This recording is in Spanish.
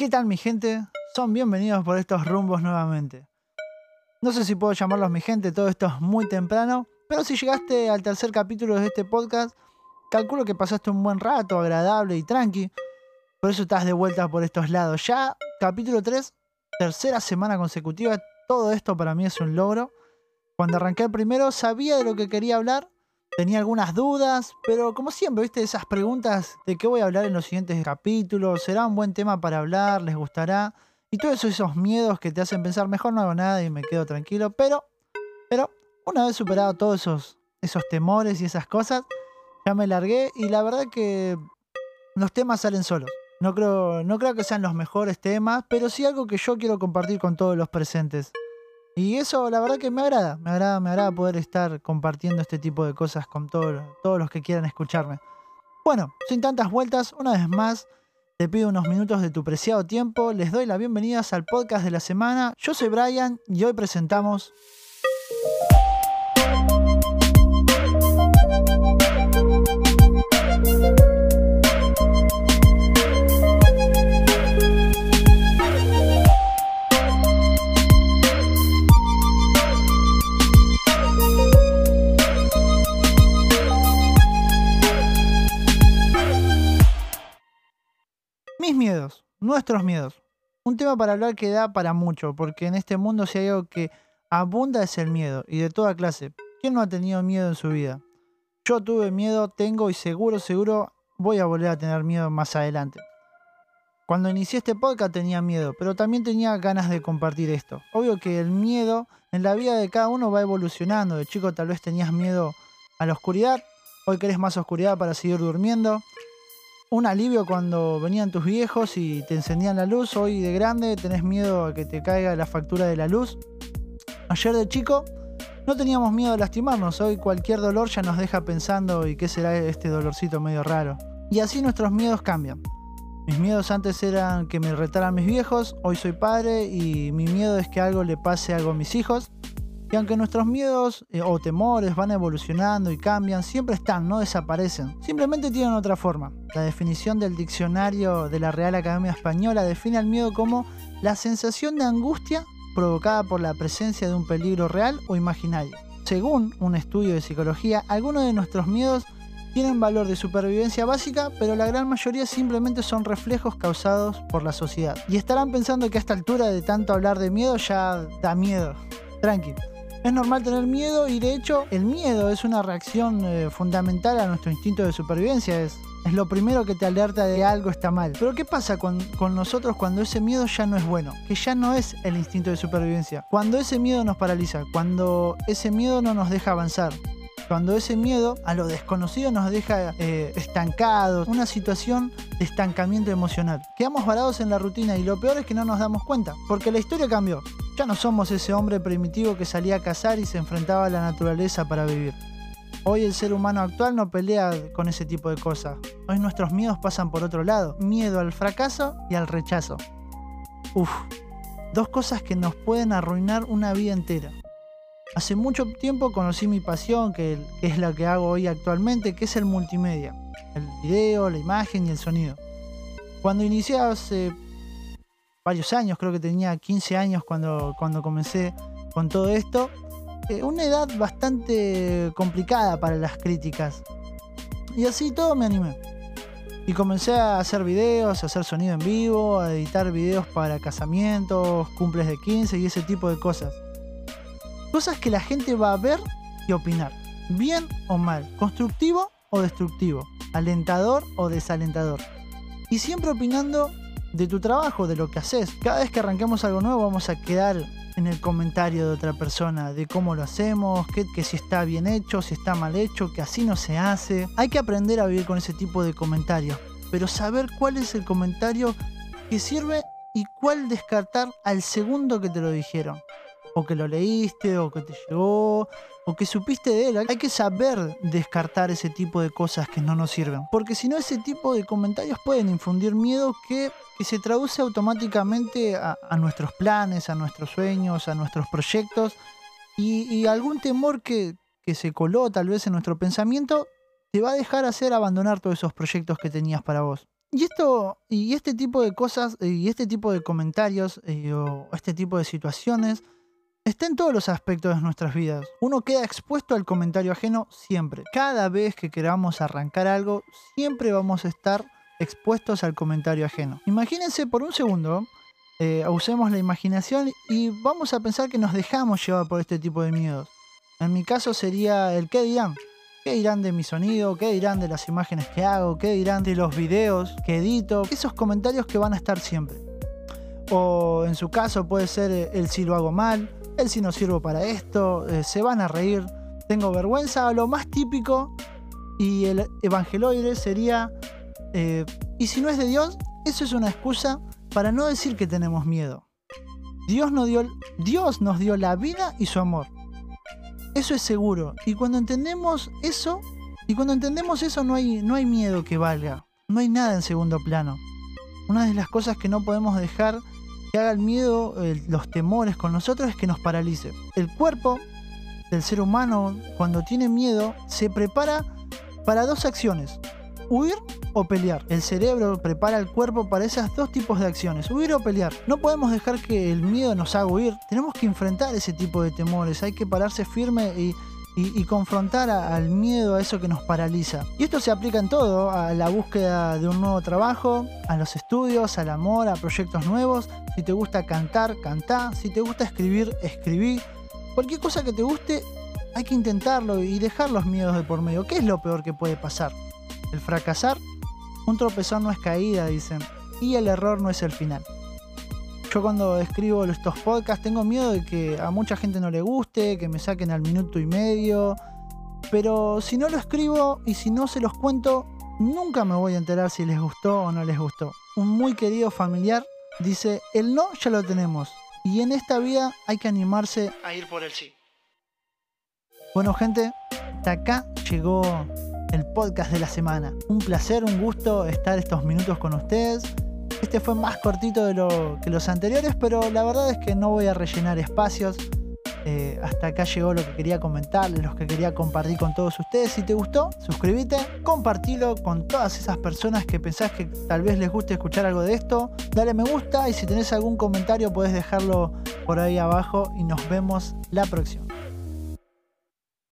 ¿Qué tal mi gente? Son bienvenidos por estos rumbos nuevamente. No sé si puedo llamarlos mi gente, todo esto es muy temprano, pero si llegaste al tercer capítulo de este podcast, calculo que pasaste un buen rato, agradable y tranqui. Por eso estás de vuelta por estos lados. Ya, capítulo 3, tercera semana consecutiva, todo esto para mí es un logro. Cuando arranqué el primero sabía de lo que quería hablar, tenía algunas dudas, pero como siempre, viste, esas preguntas de qué voy a hablar en los siguientes capítulos, será un buen tema para hablar, les gustará, y todos esos miedos que te hacen pensar, mejor no hago nada y me quedo tranquilo, pero, pero, una vez superado todos esos, esos temores y esas cosas, ya me largué y la verdad que los temas salen solos. No creo, no creo que sean los mejores temas, pero sí algo que yo quiero compartir con todos los presentes. Y eso la verdad que me agrada, me agrada, me agrada poder estar compartiendo este tipo de cosas con todos, todos los que quieran escucharme. Bueno, sin tantas vueltas, una vez más, te pido unos minutos de tu preciado tiempo, les doy las bienvenidas al podcast de la semana. Yo soy Brian y hoy presentamos... Mis miedos, nuestros miedos. Un tema para hablar que da para mucho, porque en este mundo si hay algo que abunda es el miedo, y de toda clase. ¿Quién no ha tenido miedo en su vida? Yo tuve miedo, tengo y seguro, seguro voy a volver a tener miedo más adelante. Cuando inicié este podcast tenía miedo, pero también tenía ganas de compartir esto. Obvio que el miedo en la vida de cada uno va evolucionando. De chico tal vez tenías miedo a la oscuridad, hoy querés más oscuridad para seguir durmiendo un alivio cuando venían tus viejos y te encendían la luz. Hoy de grande tenés miedo a que te caiga la factura de la luz. Ayer de chico no teníamos miedo a lastimarnos. Hoy cualquier dolor ya nos deja pensando y qué será este dolorcito medio raro. Y así nuestros miedos cambian. Mis miedos antes eran que me retaran mis viejos, hoy soy padre y mi miedo es que algo le pase algo a mis hijos. Y aunque nuestros miedos eh, o temores van evolucionando y cambian, siempre están, no desaparecen. Simplemente tienen otra forma. La definición del diccionario de la Real Academia Española define al miedo como la sensación de angustia provocada por la presencia de un peligro real o imaginario. Según un estudio de psicología, algunos de nuestros miedos tienen valor de supervivencia básica, pero la gran mayoría simplemente son reflejos causados por la sociedad. Y estarán pensando que a esta altura de tanto hablar de miedo ya da miedo. Tranqui. Es normal tener miedo y de hecho el miedo es una reacción eh, fundamental a nuestro instinto de supervivencia. Es, lo primero que te alerta de algo está mal. Pero ¿qué pasa con, con nosotros cuando ese miedo ya no es bueno? Que ya no es el instinto de supervivencia. Cuando ese miedo nos paraliza, cuando ese miedo no nos deja avanzar, cuando ese miedo a lo desconocido nos deja eh, estancados, una situación de estancamiento emocional. Quedamos varados en la rutina y lo peor es que no nos damos cuenta, porque la historia cambió. Ya no somos ese hombre primitivo que salía a cazar y se enfrentaba a la naturaleza para vivir. Hoy el ser humano actual no pelea con ese tipo de cosas. Hoy nuestros miedos pasan por otro lado. Miedo al fracaso y al rechazo. Uf, dos cosas que nos pueden arruinar una vida entera. Hace mucho tiempo conocí mi pasión, que es la que hago hoy actualmente, que es el multimedia. El video, la imagen y el sonido. Cuando inicié hace varios años, creo que tenía 15 años cuando, cuando comencé con todo esto. Eh, una edad bastante complicada para las críticas. Y así todo me animé. Y comencé a hacer videos, a hacer sonido en vivo, a editar videos para casamientos, cumples de 15 y ese tipo de cosas. Cosas que la gente va a ver y opinar. Bien o mal, constructivo o destructivo, alentador o desalentador. Y siempre opinando de tu trabajo, de lo que haces. Cada vez que arranquemos algo nuevo vamos a quedar en el comentario de otra persona, de cómo lo hacemos, que, si está bien hecho, si está mal hecho, que así no se hace. Hay que aprender a vivir con ese tipo de comentarios, pero saber cuál es el comentario que sirve y cuál descartar al segundo que te lo dijeron. O que lo leíste, o que te llegó, o que supiste de él. Hay que saber descartar ese tipo de cosas que no nos sirven. Porque si no, ese tipo de comentarios pueden infundir miedo que, que se traduce automáticamente a, nuestros planes, a nuestros sueños, a nuestros proyectos. Y, algún temor que, que se coló tal vez en nuestro pensamiento te va a dejar hacer abandonar todos esos proyectos que tenías para vos. Y esto, y este tipo de cosas, y este tipo de comentarios, eh, o este tipo de situaciones, está en todos los aspectos de nuestras vidas. Uno queda expuesto al comentario ajeno siempre. Cada vez que queramos arrancar algo, siempre vamos a estar expuestos al comentario ajeno. Imagínense por un segundo, eh, usemos la imaginación y vamos a pensar que nos dejamos llevar por este tipo de miedos. En mi caso sería el qué dirán. ¿Qué dirán de mi sonido? ¿Qué dirán de las imágenes que hago? ¿Qué dirán de los videos que edito? Esos comentarios que van a estar siempre. O en su caso puede ser eh, el si lo hago mal, el si no sirvo para esto, eh, se van a reír, tengo vergüenza. Lo más típico y el evangeloide sería, eh, ¿y si no es de Dios? Eso es una excusa para no decir que tenemos miedo. Dios nos dio, Dios nos dio la vida y su amor. Eso es seguro. Y cuando entendemos eso, y cuando entendemos eso no hay, no hay miedo que valga. No hay nada en segundo plano. Una de las cosas que no podemos dejar que haga el miedo, los temores con nosotros es que nos paralice. El cuerpo del ser humano, cuando tiene miedo, se prepara para dos acciones. Huir o pelear. El cerebro prepara el cuerpo para esos dos tipos de acciones, huir o pelear. No podemos dejar que el miedo nos haga huir, tenemos que enfrentar ese tipo de temores, hay que pararse firme y, confrontar al miedo, a eso que nos paraliza. Y esto se aplica en todo, a la búsqueda de un nuevo trabajo, a los estudios, al amor, a proyectos nuevos. Si te gusta cantar, cantá. Si te gusta escribir, escribí. Cualquier cosa que te guste, hay que intentarlo y dejar los miedos de por medio. ¿Qué es lo peor que puede pasar? El fracasar un tropezón no es caída, dicen, y el error no es el final. Yo cuando escribo estos podcasts tengo miedo de que a mucha gente no le guste, que me saquen al minuto y medio, pero si no lo escribo y si no se los cuento, nunca me voy a enterar si les gustó o no les gustó. Un muy querido familiar dice, el no ya lo tenemos, y en esta vida hay que animarse a ir por el sí. Bueno gente, hasta acá llegó el podcast de la semana. Un placer, un gusto estar estos minutos con ustedes. Este fue más cortito de lo que los anteriores, pero la verdad es que no voy a rellenar espacios. Eh, hasta acá llegó lo que quería comentarles, los que quería compartir con todos ustedes. Si te gustó, suscríbete, compartilo con todas esas personas que pensás que tal vez les guste escuchar algo de esto. Dale me gusta y si tenés algún comentario puedes dejarlo por ahí abajo y nos vemos la próxima.